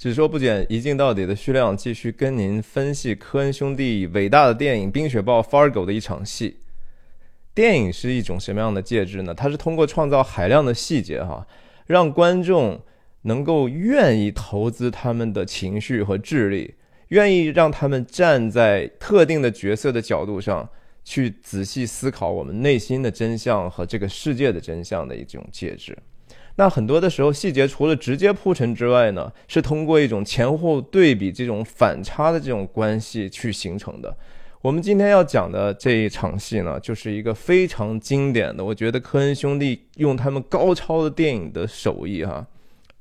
只说不减，一镜到底的徐亮继续跟您分析科恩兄弟伟大的电影《冰雪暴》Fargo 的一场戏。电影是一种什么样的介质呢？它是通过创造海量的细节，哈，让观众能够愿意投资他们的情绪和智力，愿意让他们站在特定的角色的角度上去仔细思考我们内心的真相和这个世界的真相的一种介质。那很多的时候，细节除了直接铺陈之外呢，是通过一种前后对比、这种反差的这种关系去形成的。我们今天要讲的这一场戏呢，就是一个非常经典的。我觉得科恩兄弟用他们高超的电影的手艺，哈，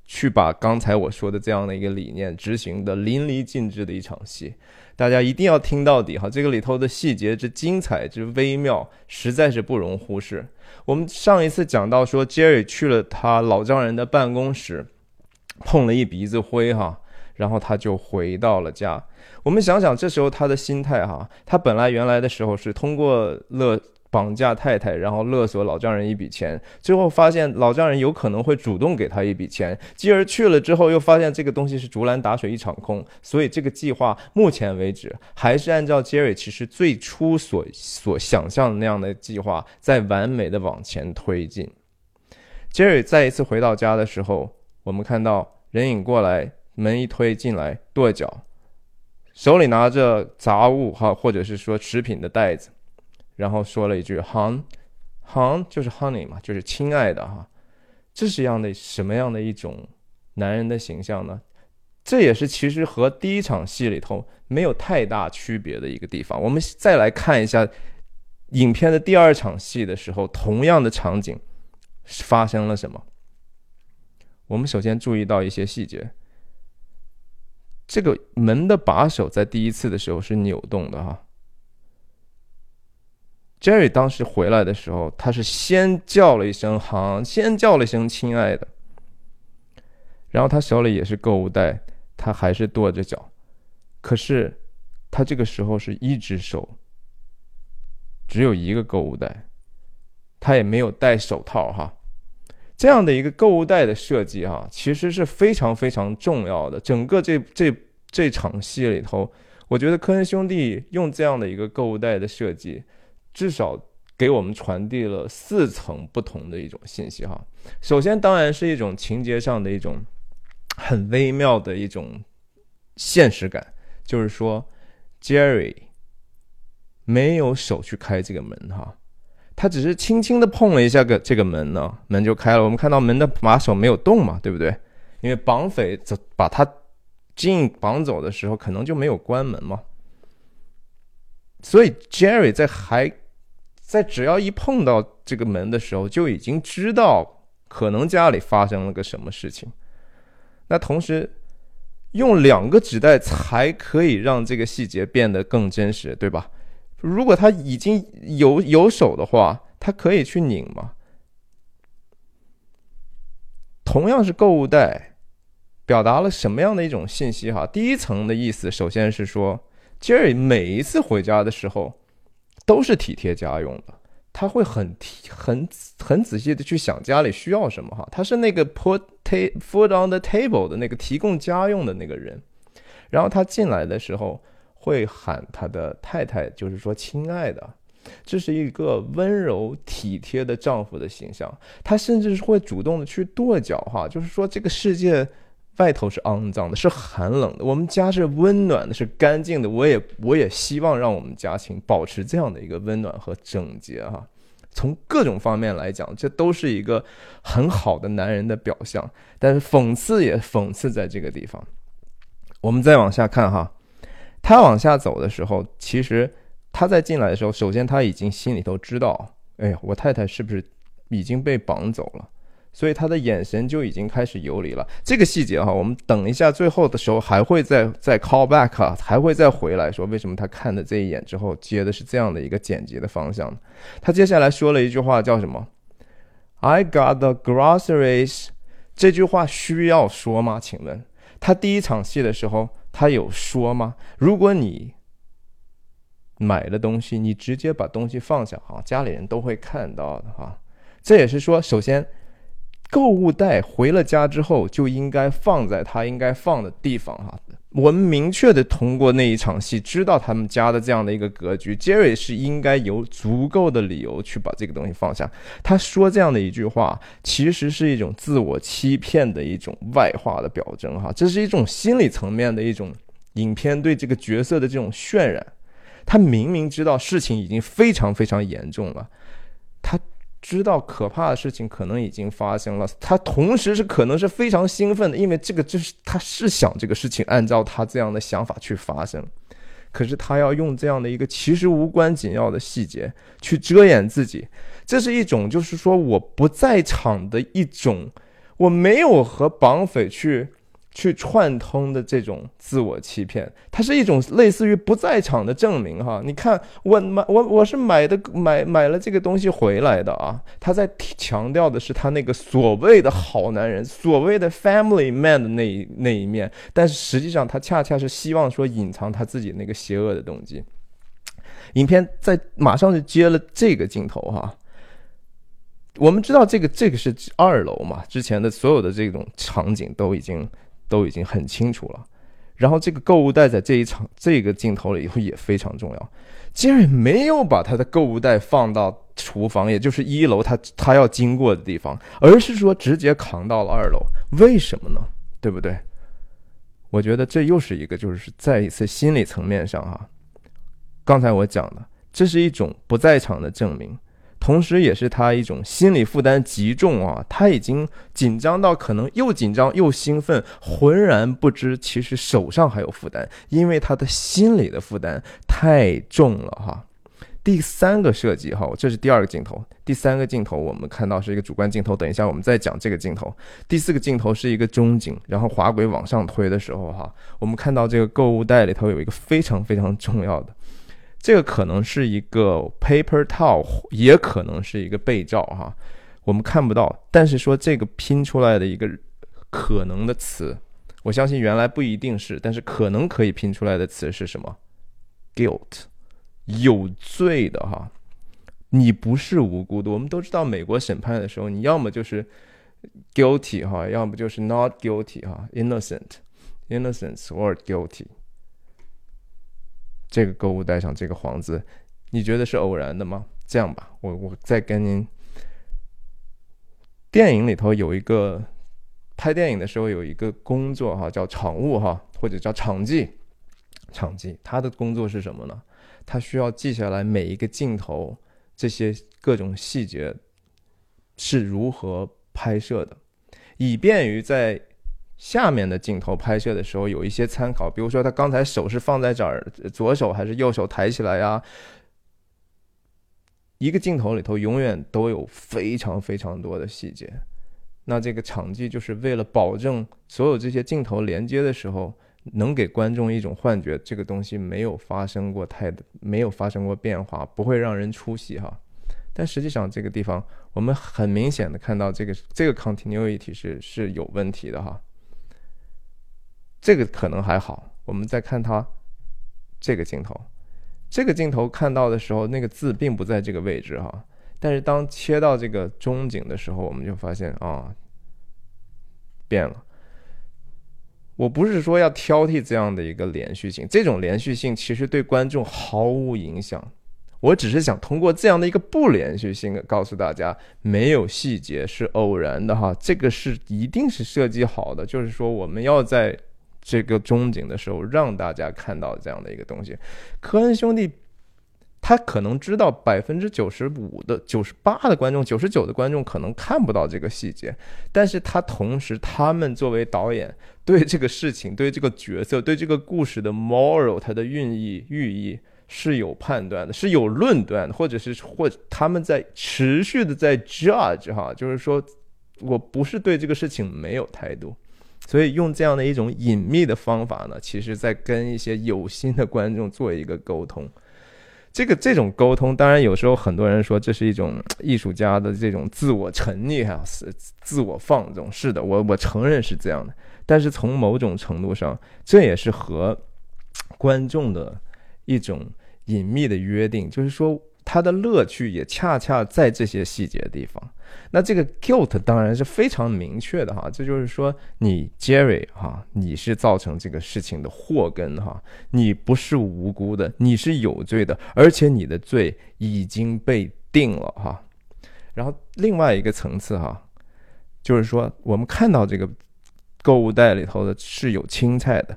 去把刚才我说的这样的一个理念执行的淋漓尽致的一场戏。大家一定要听到底，哈，这个里头的细节之精彩之微妙，实在是不容忽视。我们上一次讲到说，Jerry 去了他老丈人的办公室，碰了一鼻子灰，哈。然后他就回到了家。我们想想，这时候他的心态哈，他本来原来的时候是通过了绑架太太，然后勒索老丈人一笔钱，最后发现老丈人有可能会主动给他一笔钱，继而去了之后又发现这个东西是竹篮打水一场空，所以这个计划目前为止还是按照 Jerry 其实最初所所想象的那样的计划，在完美的往前推进。Jerry 再一次回到家的时候，我们看到人影过来。门一推进来，跺脚，手里拿着杂物哈，或者是说食品的袋子，然后说了一句 “hon”，“hon” 就是 “honey” 嘛，就是亲爱的哈。这是样的什么样的一种男人的形象呢？这也是其实和第一场戏里头没有太大区别的一个地方。我们再来看一下影片的第二场戏的时候，同样的场景发生了什么？我们首先注意到一些细节。这个门的把手在第一次的时候是扭动的哈。Jerry 当时回来的时候，他是先叫了一声“哈”，先叫了一声“亲爱的”，然后他手里也是购物袋，他还是跺着脚，可是他这个时候是一只手，只有一个购物袋，他也没有戴手套哈。这样的一个购物袋的设计，哈，其实是非常非常重要的。整个这这这场戏里头，我觉得科恩兄弟用这样的一个购物袋的设计，至少给我们传递了四层不同的一种信息，哈。首先，当然是一种情节上的一种很微妙的一种现实感，就是说，Jerry 没有手去开这个门，哈。他只是轻轻的碰了一下个这个门呢，门就开了。我们看到门的把手没有动嘛，对不对？因为绑匪走把他进绑走的时候，可能就没有关门嘛。所以 Jerry 在还在只要一碰到这个门的时候，就已经知道可能家里发生了个什么事情。那同时用两个纸袋才可以让这个细节变得更真实，对吧？如果他已经有有手的话，他可以去拧吗？同样是购物袋，表达了什么样的一种信息？哈，第一层的意思，首先是说，Jerry 每一次回家的时候都是体贴家用的，他会很很很仔细的去想家里需要什么。哈，他是那个 put food on the table 的那个提供家用的那个人。然后他进来的时候。会喊他的太太，就是说“亲爱的”，这是一个温柔体贴的丈夫的形象。他甚至是会主动的去跺脚，哈，就是说这个世界外头是肮脏的，是寒冷的，我们家是温暖的，是干净的。我也我也希望让我们家庭保持这样的一个温暖和整洁，哈。从各种方面来讲，这都是一个很好的男人的表象。但是讽刺也讽刺在这个地方。我们再往下看，哈。他往下走的时候，其实他在进来的时候，首先他已经心里头知道，哎呀，我太太是不是已经被绑走了？所以他的眼神就已经开始游离了。这个细节哈，我们等一下最后的时候还会再再 call back 啊，还会再回来说为什么他看的这一眼之后接的是这样的一个简洁的方向。他接下来说了一句话叫什么？I got the groceries。这句话需要说吗？请问他第一场戏的时候。他有说吗？如果你买了东西，你直接把东西放下哈，家里人都会看到的哈。这也是说，首先购物袋回了家之后就应该放在他应该放的地方哈。我们明确的通过那一场戏知道他们家的这样的一个格局，Jerry 是应该有足够的理由去把这个东西放下。他说这样的一句话，其实是一种自我欺骗的一种外化的表征哈，这是一种心理层面的一种影片对这个角色的这种渲染。他明明知道事情已经非常非常严重了，他。知道可怕的事情可能已经发生了，他同时是可能是非常兴奋的，因为这个就是他是想这个事情按照他这样的想法去发生，可是他要用这样的一个其实无关紧要的细节去遮掩自己，这是一种就是说我不在场的一种，我没有和绑匪去。去串通的这种自我欺骗，它是一种类似于不在场的证明哈。你看，我买我我是买的买买了这个东西回来的啊。他在强调的是他那个所谓的好男人，所谓的 family man 的那一那一面，但是实际上他恰恰是希望说隐藏他自己那个邪恶的动机。影片在马上就接了这个镜头哈。我们知道这个这个是二楼嘛，之前的所有的这种场景都已经。都已经很清楚了，然后这个购物袋在这一场这个镜头里以后也非常重要。杰瑞没有把他的购物袋放到厨房，也就是一楼他他要经过的地方，而是说直接扛到了二楼。为什么呢？对不对？我觉得这又是一个，就是在一次心理层面上哈，刚才我讲的，这是一种不在场的证明。同时，也是他一种心理负担极重啊！他已经紧张到可能又紧张又兴奋，浑然不知其实手上还有负担，因为他的心理的负担太重了哈。第三个设计哈，这是第二个镜头，第三个镜头我们看到是一个主观镜头，等一下我们再讲这个镜头。第四个镜头是一个中景，然后滑轨往上推的时候哈，我们看到这个购物袋里头有一个非常非常重要的。这个可能是一个 paper towel，也可能是一个被罩哈，我们看不到。但是说这个拼出来的一个可能的词，我相信原来不一定是，但是可能可以拼出来的词是什么？guilt，有罪的哈，你不是无辜的。我们都知道，美国审判的时候，你要么就是 guilty 哈，要么就是 not guilty 哈，innocent，innocence or guilty。这个购物袋上这个黄字，你觉得是偶然的吗？这样吧，我我再跟您，电影里头有一个拍电影的时候有一个工作哈，叫场务哈，或者叫场记，场记，他的工作是什么呢？他需要记下来每一个镜头这些各种细节是如何拍摄的，以便于在。下面的镜头拍摄的时候有一些参考，比如说他刚才手是放在这儿，左手还是右手抬起来呀？一个镜头里头永远都有非常非常多的细节。那这个场记就是为了保证所有这些镜头连接的时候，能给观众一种幻觉，这个东西没有发生过太没有发生过变化，不会让人出戏哈。但实际上这个地方我们很明显的看到，这个这个 continuity 是是有问题的哈。这个可能还好，我们再看它这个镜头，这个镜头看到的时候，那个字并不在这个位置哈。但是当切到这个中景的时候，我们就发现啊，变了。我不是说要挑剔这样的一个连续性，这种连续性其实对观众毫无影响。我只是想通过这样的一个不连续性，告诉大家，没有细节是偶然的哈，这个是一定是设计好的，就是说我们要在。这个中景的时候，让大家看到这样的一个东西。科恩兄弟，他可能知道百分之九十五的、九十八的观众、九十九的观众可能看不到这个细节，但是他同时，他们作为导演，对这个事情、对这个角色、对这个故事的 moral，它的寓意、寓意是有判断的，是有论断的，或者是或他们在持续的在 judge 哈，就是说我不是对这个事情没有态度。所以用这样的一种隐秘的方法呢，其实在跟一些有心的观众做一个沟通。这个这种沟通，当然有时候很多人说这是一种艺术家的这种自我沉溺哈，是自我放纵。是的，我我承认是这样的。但是从某种程度上，这也是和观众的一种隐秘的约定，就是说。它的乐趣也恰恰在这些细节地方。那这个 guilt 当然是非常明确的哈，这就是说你 Jerry 哈，你是造成这个事情的祸根哈，你不是无辜的，你是有罪的，而且你的罪已经被定了哈。然后另外一个层次哈，就是说我们看到这个购物袋里头的是有青菜的，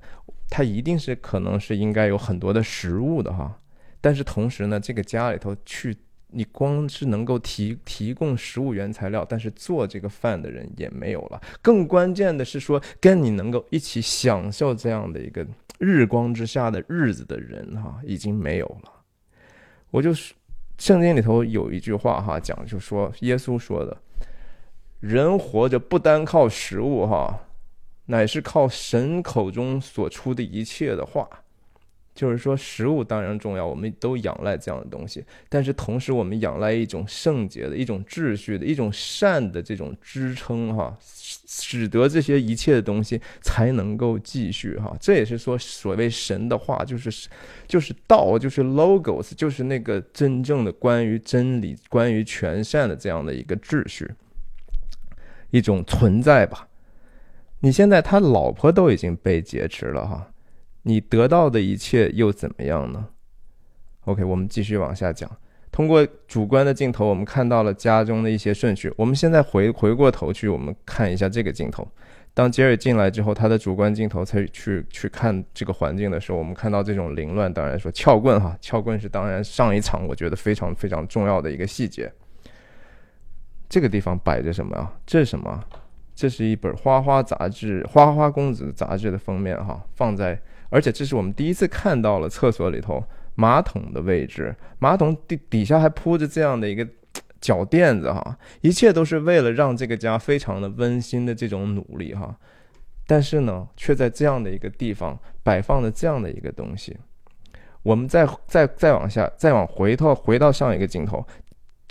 它一定是可能是应该有很多的食物的哈。但是同时呢，这个家里头去，你光是能够提提供食物原材料，但是做这个饭的人也没有了。更关键的是说，跟你能够一起享受这样的一个日光之下的日子的人哈，已经没有了。我就是圣经里头有一句话哈，讲就说耶稣说的，人活着不单靠食物哈，乃是靠神口中所出的一切的话。就是说，食物当然重要，我们都仰赖这样的东西。但是同时，我们仰赖一种圣洁的、一种秩序的、一种善的这种支撑，哈，使得这些一切的东西才能够继续，哈。这也是说，所谓神的话，就是就是道，就是 logos，就是那个真正的关于真理、关于全善的这样的一个秩序，一种存在吧。你现在他老婆都已经被劫持了，哈。你得到的一切又怎么样呢？OK，我们继续往下讲。通过主观的镜头，我们看到了家中的一些顺序。我们现在回回过头去，我们看一下这个镜头。当杰瑞进来之后，他的主观镜头才去去看这个环境的时候，我们看到这种凌乱。当然说撬棍哈，撬棍是当然上一场我觉得非常非常重要的一个细节。这个地方摆着什么啊？这是什么？这是一本花花杂志《花花公子》杂志的封面哈，放在。而且这是我们第一次看到了厕所里头马桶的位置，马桶底底下还铺着这样的一个脚垫子哈，一切都是为了让这个家非常的温馨的这种努力哈，但是呢，却在这样的一个地方摆放了这样的一个东西。我们再再再往下，再往回头回到上一个镜头。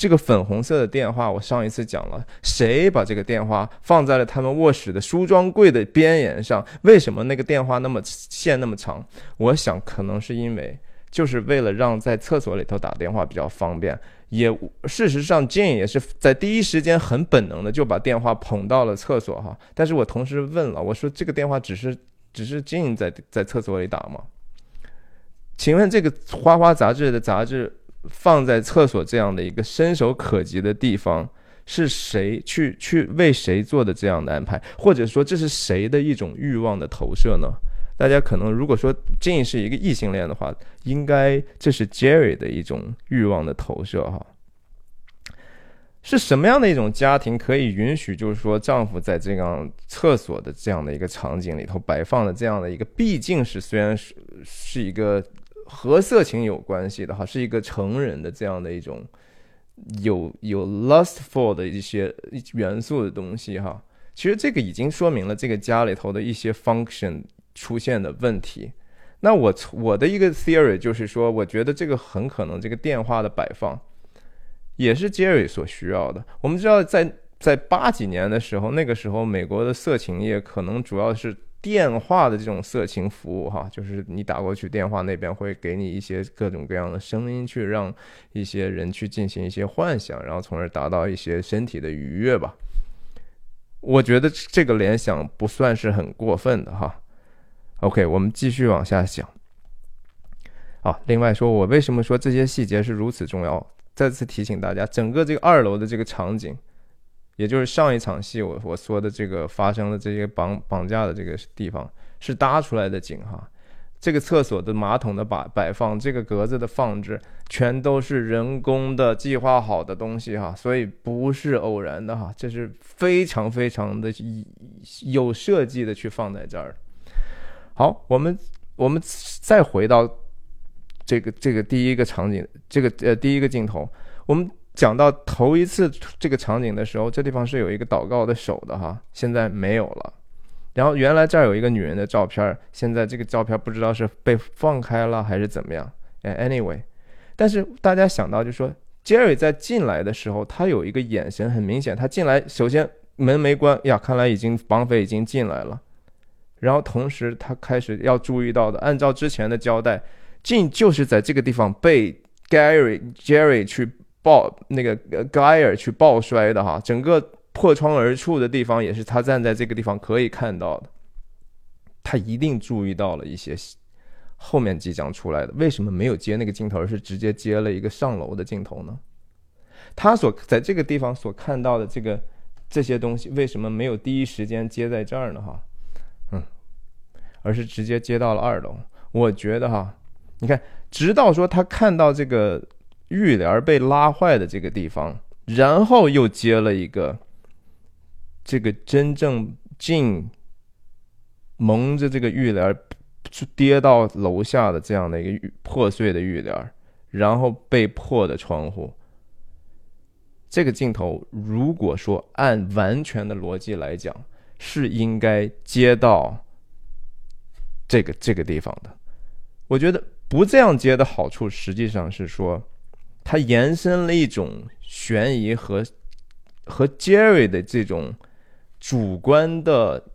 这个粉红色的电话，我上一次讲了，谁把这个电话放在了他们卧室的梳妆柜的边沿上？为什么那个电话那么线那么长？我想可能是因为就是为了让在厕所里头打电话比较方便。也事实上，Jane 也是在第一时间很本能的就把电话捧到了厕所哈。但是我同时问了，我说这个电话只是只是 Jane 在在厕所里打吗？请问这个花花杂志的杂志？放在厕所这样的一个伸手可及的地方，是谁去去为谁做的这样的安排？或者说这是谁的一种欲望的投射呢？大家可能如果说 Jane 是一个异性恋的话，应该这是 Jerry 的一种欲望的投射哈。是什么样的一种家庭可以允许，就是说丈夫在这样厕所的这样的一个场景里头摆放的这样的一个，毕竟是虽然是是一个。和色情有关系的哈，是一个成人的这样的一种有有 lustful 的一些元素的东西哈。其实这个已经说明了这个家里头的一些 function 出现的问题。那我我的一个 theory 就是说，我觉得这个很可能这个电话的摆放也是 Jerry 所需要的。我们知道，在在八几年的时候，那个时候美国的色情业可能主要是。电话的这种色情服务，哈，就是你打过去，电话那边会给你一些各种各样的声音，去让一些人去进行一些幻想，然后从而达到一些身体的愉悦吧。我觉得这个联想不算是很过分的，哈。OK，我们继续往下讲。好，另外说，我为什么说这些细节是如此重要？再次提醒大家，整个这个二楼的这个场景。也就是上一场戏我我说的这个发生的这些绑绑架的这个地方是搭出来的景哈，这个厕所的马桶的摆摆放，这个格子的放置，全都是人工的计划好的东西哈，所以不是偶然的哈，这是非常非常的有设计的去放在这儿。好，我们我们再回到这个这个第一个场景，这个呃第一个镜头，我们。讲到头一次这个场景的时候，这地方是有一个祷告的手的哈，现在没有了。然后原来这儿有一个女人的照片，现在这个照片不知道是被放开了还是怎么样。Anyway，但是大家想到就说，Jerry 在进来的时候，他有一个眼神很明显，他进来首先门没关呀，看来已经绑匪已经进来了。然后同时他开始要注意到的，按照之前的交代，进就是在这个地方被。Gary Jerry 去抱那个 Guy 去抱摔的哈，整个破窗而出的地方也是他站在这个地方可以看到的。他一定注意到了一些后面即将出来的，为什么没有接那个镜头，而是直接接了一个上楼的镜头呢？他所在这个地方所看到的这个这些东西，为什么没有第一时间接在这儿呢？哈，嗯，而是直接接到了二楼。我觉得哈，你看，直到说他看到这个浴帘被拉坏的这个地方，然后又接了一个这个真正进。蒙着这个浴帘，跌到楼下的这样的一个破碎的浴帘，然后被破的窗户。这个镜头，如果说按完全的逻辑来讲，是应该接到这个这个地方的。我觉得不这样接的好处，实际上是说，它延伸了一种悬疑和和 Jerry 的这种主观的。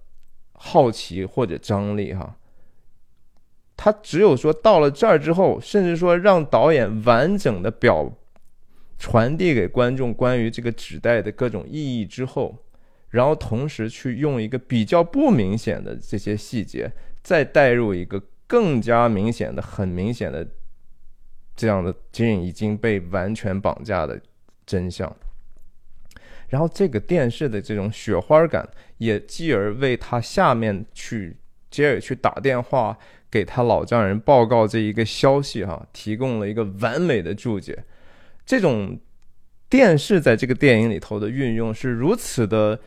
好奇或者张力，哈，他只有说到了这儿之后，甚至说让导演完整的表传递给观众关于这个纸袋的各种意义之后，然后同时去用一个比较不明显的这些细节，再带入一个更加明显的、很明显的这样的金已经被完全绑架的真相。然后这个电视的这种雪花感，也继而为他下面去杰尔去打电话给他老丈人报告这一个消息哈，提供了一个完美的注解。这种电视在这个电影里头的运用是如此的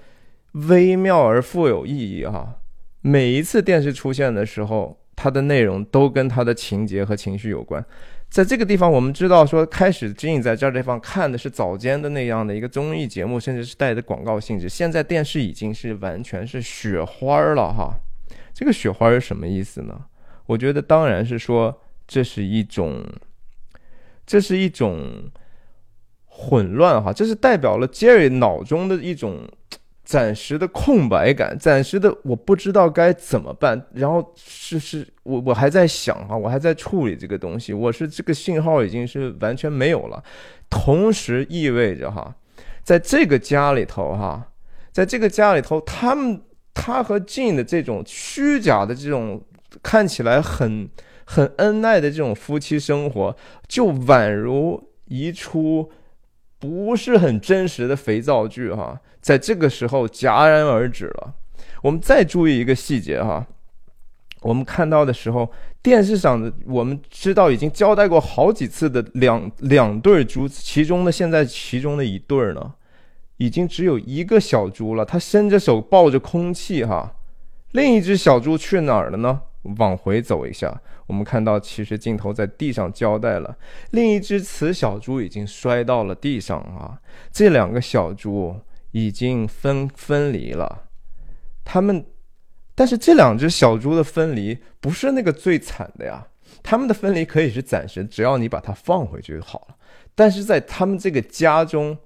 微妙而富有意义哈。每一次电视出现的时候，它的内容都跟它的情节和情绪有关。在这个地方，我们知道说，开始金影在这地方看的是早间的那样的一个综艺节目，甚至是带着广告性质。现在电视已经是完全是雪花了哈。这个雪花是什么意思呢？我觉得当然是说，这是一种，这是一种混乱哈，这是代表了 Jerry 脑中的一种。暂时的空白感，暂时的我不知道该怎么办。然后是是，我我还在想哈，我还在处理这个东西。我是这个信号已经是完全没有了，同时意味着哈，在这个家里头哈，在这个家里头，他们他和静的这种虚假的这种看起来很很恩爱的这种夫妻生活，就宛如一出不是很真实的肥皂剧哈。在这个时候戛然而止了。我们再注意一个细节哈，我们看到的时候，电视上的我们知道已经交代过好几次的两两对猪，其中的现在其中的一对呢，已经只有一个小猪了，它伸着手抱着空气哈。另一只小猪去哪儿了呢？往回走一下，我们看到其实镜头在地上交代了，另一只雌小猪已经摔到了地上啊。这两个小猪。已经分分离了，他们，但是这两只小猪的分离不是那个最惨的呀。他们的分离可以是暂时，只要你把它放回去就好了。但是在他们这个家中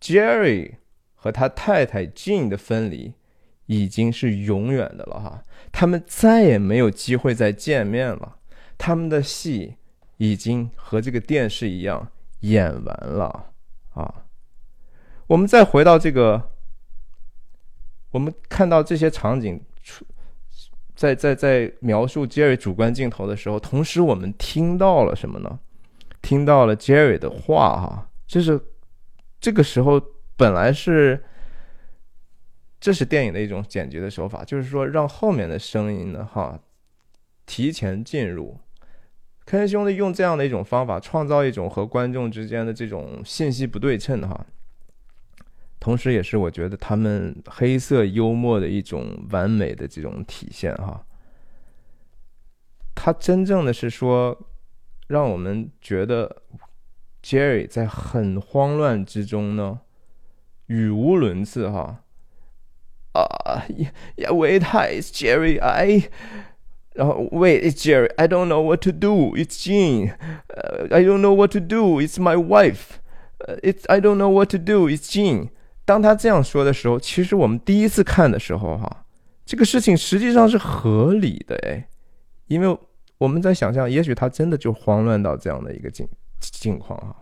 ，Jerry 和他太太 Jean 的分离已经是永远的了哈。他们再也没有机会再见面了。他们的戏已经和这个电视一样演完了啊。我们再回到这个，我们看到这些场景出，在在在描述 Jerry 主观镜头的时候，同时我们听到了什么呢？听到了 Jerry 的话，哈，就是这个时候本来是，这是电影的一种剪辑的手法，就是说让后面的声音呢，哈，提前进入。科恩兄弟用这样的一种方法，创造一种和观众之间的这种信息不对称，哈。同时，也是我觉得他们黑色幽默的一种完美的这种体现哈。他真正的是说，让我们觉得 Jerry 在很慌乱之中呢，语无伦次哈。啊，Yeah，wait, hi, it's Jerry. I，然后 Wait, it's Jerry. I don't know what to do. It's Jean. I don't know what to do. It's my wife. It's I don't know what to do. It's Jean. 当他这样说的时候，其实我们第一次看的时候，哈，这个事情实际上是合理的，哎，因为我们在想象，也许他真的就慌乱到这样的一个境境况啊。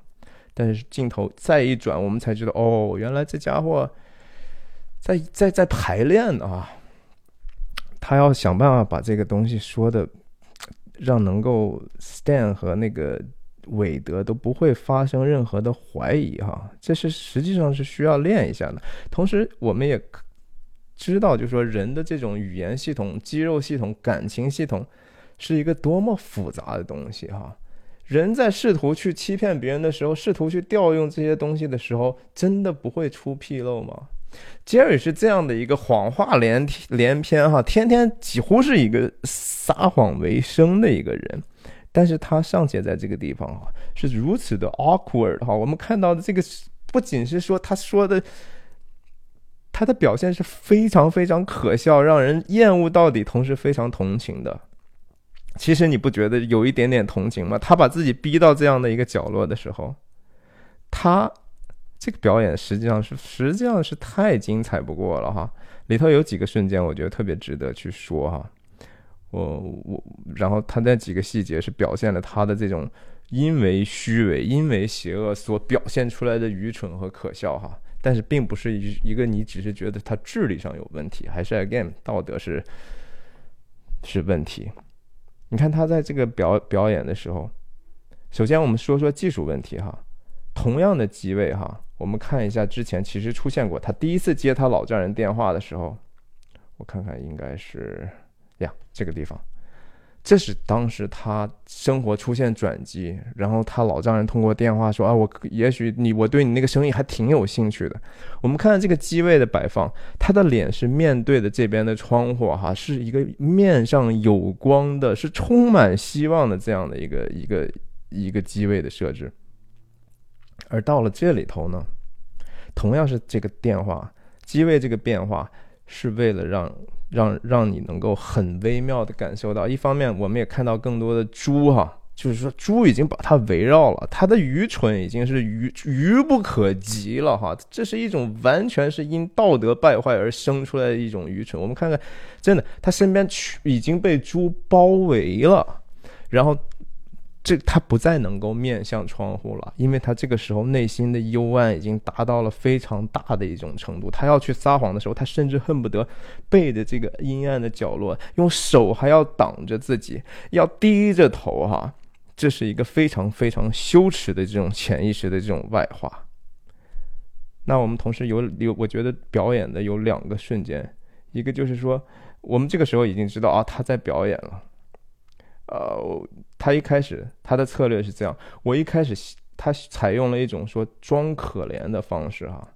但是镜头再一转，我们才知道，哦，原来这家伙在在在排练啊。他要想办法把这个东西说的，让能够 Stan 和那个韦德都不会发生任何的怀疑哈。这是实际上是需要练一下的。同时，我们也知道，就是说人的这种语言系统、肌肉系统、感情系统是一个多么复杂的东西哈。人在试图去欺骗别人的时候，试图去调用这些东西的时候，真的不会出纰漏吗杰瑞是这样的一个谎话连连篇哈，天天几乎是一个撒谎为生的一个人，但是他尚且在这个地方哈是如此的 awkward 哈。我们看到的这个不仅是说他说的，他的表现是非常非常可笑，让人厌恶到底，同时非常同情的。其实你不觉得有一点点同情吗？他把自己逼到这样的一个角落的时候，他这个表演实际上是实际上是太精彩不过了哈。里头有几个瞬间，我觉得特别值得去说哈。我我，然后他那几个细节是表现了他的这种因为虚伪、因为邪恶所表现出来的愚蠢和可笑哈。但是并不是一一个你只是觉得他智力上有问题，还是 again 道德是是问题。你看他在这个表表演的时候，首先我们说说技术问题哈。同样的机位哈，我们看一下之前其实出现过，他第一次接他老丈人电话的时候，我看看应该是呀这个地方。这是当时他生活出现转机，然后他老丈人通过电话说：“啊，我也许你我对你那个生意还挺有兴趣的。”我们看看这个机位的摆放，他的脸是面对的这边的窗户，哈，是一个面上有光的，是充满希望的这样的一个一个一个机位的设置。而到了这里头呢，同样是这个变化机位这个变化，是为了让。让让你能够很微妙的感受到，一方面我们也看到更多的猪哈，就是说猪已经把它围绕了，它的愚蠢已经是愚愚不可及了哈，这是一种完全是因道德败坏而生出来的一种愚蠢。我们看看，真的，他身边已经被猪包围了，然后。这他不再能够面向窗户了，因为他这个时候内心的幽暗已经达到了非常大的一种程度。他要去撒谎的时候，他甚至恨不得背着这个阴暗的角落，用手还要挡着自己，要低着头哈。这是一个非常非常羞耻的这种潜意识的这种外化。那我们同时有有，我觉得表演的有两个瞬间，一个就是说，我们这个时候已经知道啊，他在表演了。呃，他一开始他的策略是这样，我一开始他采用了一种说装可怜的方式哈，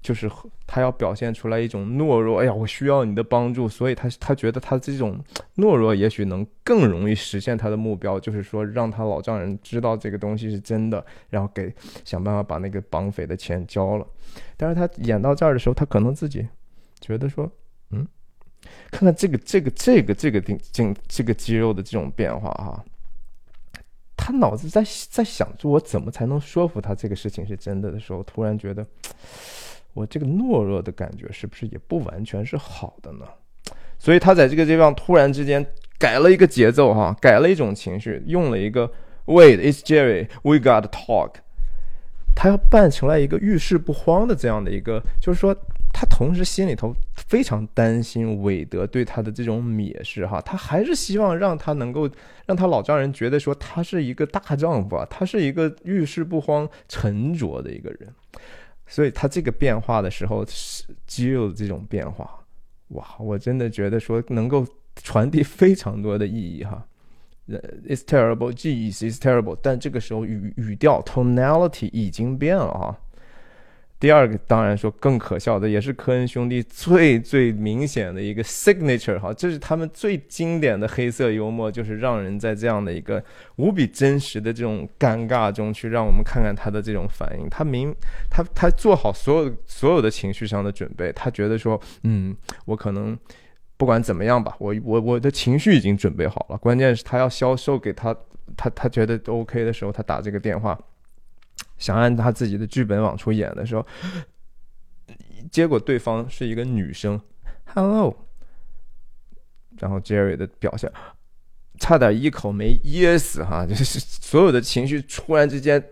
就是他要表现出来一种懦弱，哎呀，我需要你的帮助，所以他他觉得他这种懦弱也许能更容易实现他的目标，就是说让他老丈人知道这个东西是真的，然后给想办法把那个绑匪的钱交了。但是他演到这儿的时候，他可能自己觉得说，看看这个这个这个这个顶颈这个肌肉的这种变化哈，他脑子在在想着我怎么才能说服他这个事情是真的的时候，突然觉得我这个懦弱的感觉是不是也不完全是好的呢？所以他在这个地方突然之间改了一个节奏哈，改了一种情绪，用了一个 Wait, it's Jerry, we got to talk。他要扮成了一个遇事不慌的这样的一个，就是说。他同时心里头非常担心韦德对他的这种蔑视，哈，他还是希望让他能够让他老丈人觉得说他是一个大丈夫啊，他是一个遇事不慌、沉着的一个人，所以他这个变化的时候是，肌肉的这种变化，哇，我真的觉得说能够传递非常多的意义，哈，It's terrible, geez, it's terrible，但这个时候语语调 tonality 已经变了啊。第二个当然说更可笑的，也是科恩兄弟最最明显的一个 signature 哈，这是他们最经典的黑色幽默，就是让人在这样的一个无比真实的这种尴尬中去让我们看看他的这种反应。他明他他做好所有所有的情绪上的准备，他觉得说，嗯，我可能不管怎么样吧，我我我的情绪已经准备好了。关键是，他要销售给他，他他觉得 OK 的时候，他打这个电话。想按他自己的剧本往出演的时候，结果对方是一个女生，Hello，然后 Jerry 的表现差点一口没噎死哈，就是所有的情绪突然之间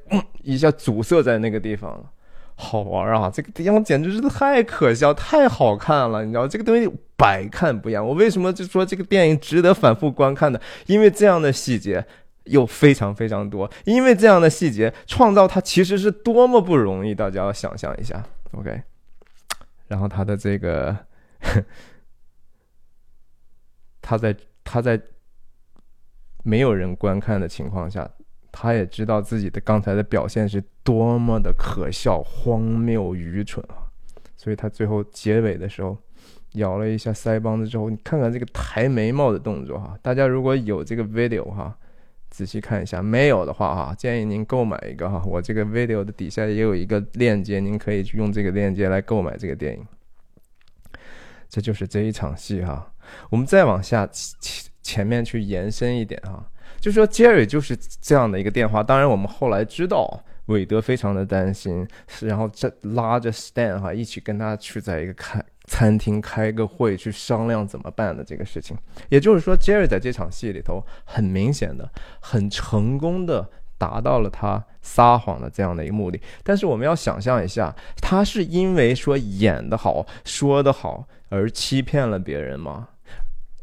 一下阻塞在那个地方了。好玩啊！这个地方简直是太可笑、太好看了，你知道这个东西百看不厌。我为什么就说这个电影值得反复观看呢？因为这样的细节又非常非常多，因为这样的细节创造它其实是多么不容易，大家要想象一下。OK，然后他的这个，他在他在没有人观看的情况下。他也知道自己的刚才的表现是多么的可笑、荒谬、愚蠢啊！所以他最后结尾的时候咬了一下腮帮子之后，你看看这个抬眉毛的动作哈。大家如果有这个 video 哈，仔细看一下；没有的话哈，建议您购买一个哈。我这个 video 的底下也有一个链接，您可以去用这个链接来购买这个电影。这就是这一场戏哈。我们再往下前前面去延伸一点哈。就说 Jerry 就是这样的一个电话，当然我们后来知道韦德非常的担心，然后这拉着 Stan 哈一起跟他去在一个看餐厅开个会去商量怎么办的这个事情。也就是说，Jerry 在这场戏里头很明显的、很成功的达到了他撒谎的这样的一个目的。但是我们要想象一下，他是因为说演得好、说得好而欺骗了别人吗？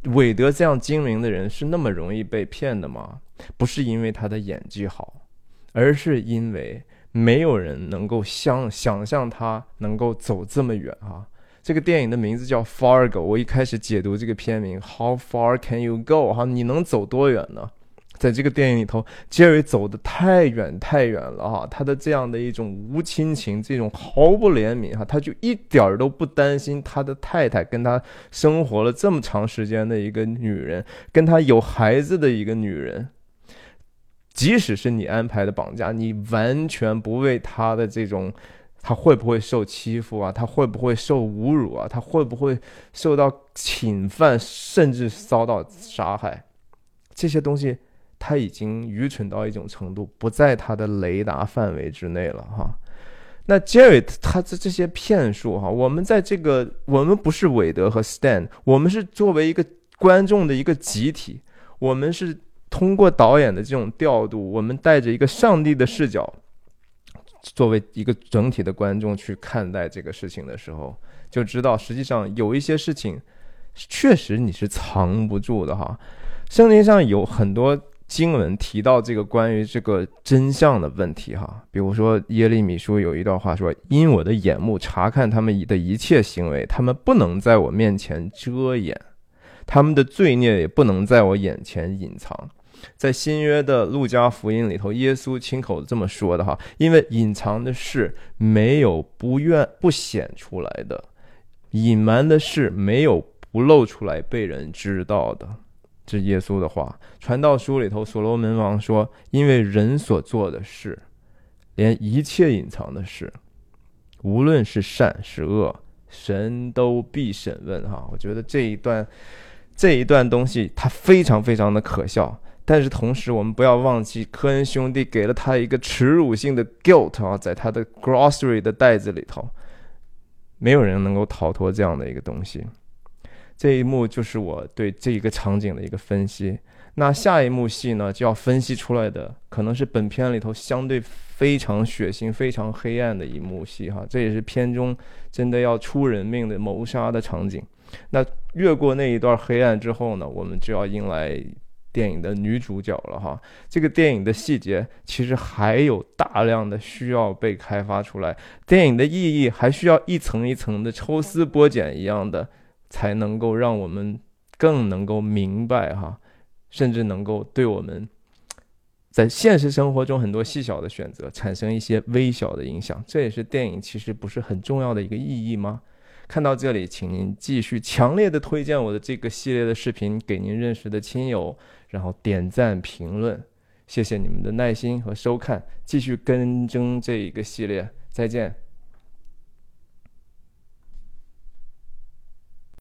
韦德这样精明的人是那么容易被骗的吗？不是因为他的演技好，而是因为没有人能够想想象他能够走这么远啊！这个电影的名字叫《Fargo》，我一开始解读这个片名，How far can you go？哈，你能走多远呢？在这个电影里头，杰瑞走的太远太远了哈，他的这样的一种无亲情，这种毫不怜悯哈，他就一点儿都不担心他的太太跟他生活了这么长时间的一个女人，跟他有孩子的一个女人，即使是你安排的绑架，你完全不为他的这种，他会不会受欺负啊？他会不会受侮辱啊？他会不会受到侵犯，甚至遭到杀害？这些东西。他已经愚蠢到一种程度，不在他的雷达范围之内了哈。那 Jerry 他的这些骗术哈，我们在这个我们不是韦德和 Stan，我们是作为一个观众的一个集体，我们是通过导演的这种调度，我们带着一个上帝的视角，作为一个整体的观众去看待这个事情的时候，就知道实际上有一些事情确实你是藏不住的哈。圣经上有很多。经文提到这个关于这个真相的问题，哈，比如说耶利米书有一段话说：“因我的眼目查看他们的一切行为，他们不能在我面前遮掩，他们的罪孽也不能在我眼前隐藏。”在新约的路加福音里头，耶稣亲口这么说的哈，因为隐藏的事没有不愿不显出来的，隐瞒的事没有不露出来被人知道的。这耶稣的话，《传道书》里头，所罗门王说：“因为人所做的事，连一切隐藏的事，无论是善是恶，神都必审问。”哈，我觉得这一段这一段东西，它非常非常的可笑。但是同时，我们不要忘记，科恩兄弟给了他一个耻辱性的 guilt 啊，在他的 grocery 的袋子里头，没有人能够逃脱这样的一个东西。这一幕就是我对这一个场景的一个分析。那下一幕戏呢，就要分析出来的可能是本片里头相对非常血腥、非常黑暗的一幕戏哈。这也是片中真的要出人命的谋杀的场景。那越过那一段黑暗之后呢，我们就要迎来电影的女主角了哈。这个电影的细节其实还有大量的需要被开发出来，电影的意义还需要一层一层的抽丝剥茧一样的。才能够让我们更能够明白哈，甚至能够对我们在现实生活中很多细小的选择产生一些微小的影响。这也是电影其实不是很重要的一个意义吗？看到这里，请您继续强烈的推荐我的这个系列的视频给您认识的亲友，然后点赞评论，谢谢你们的耐心和收看，继续跟踪这一个系列，再见。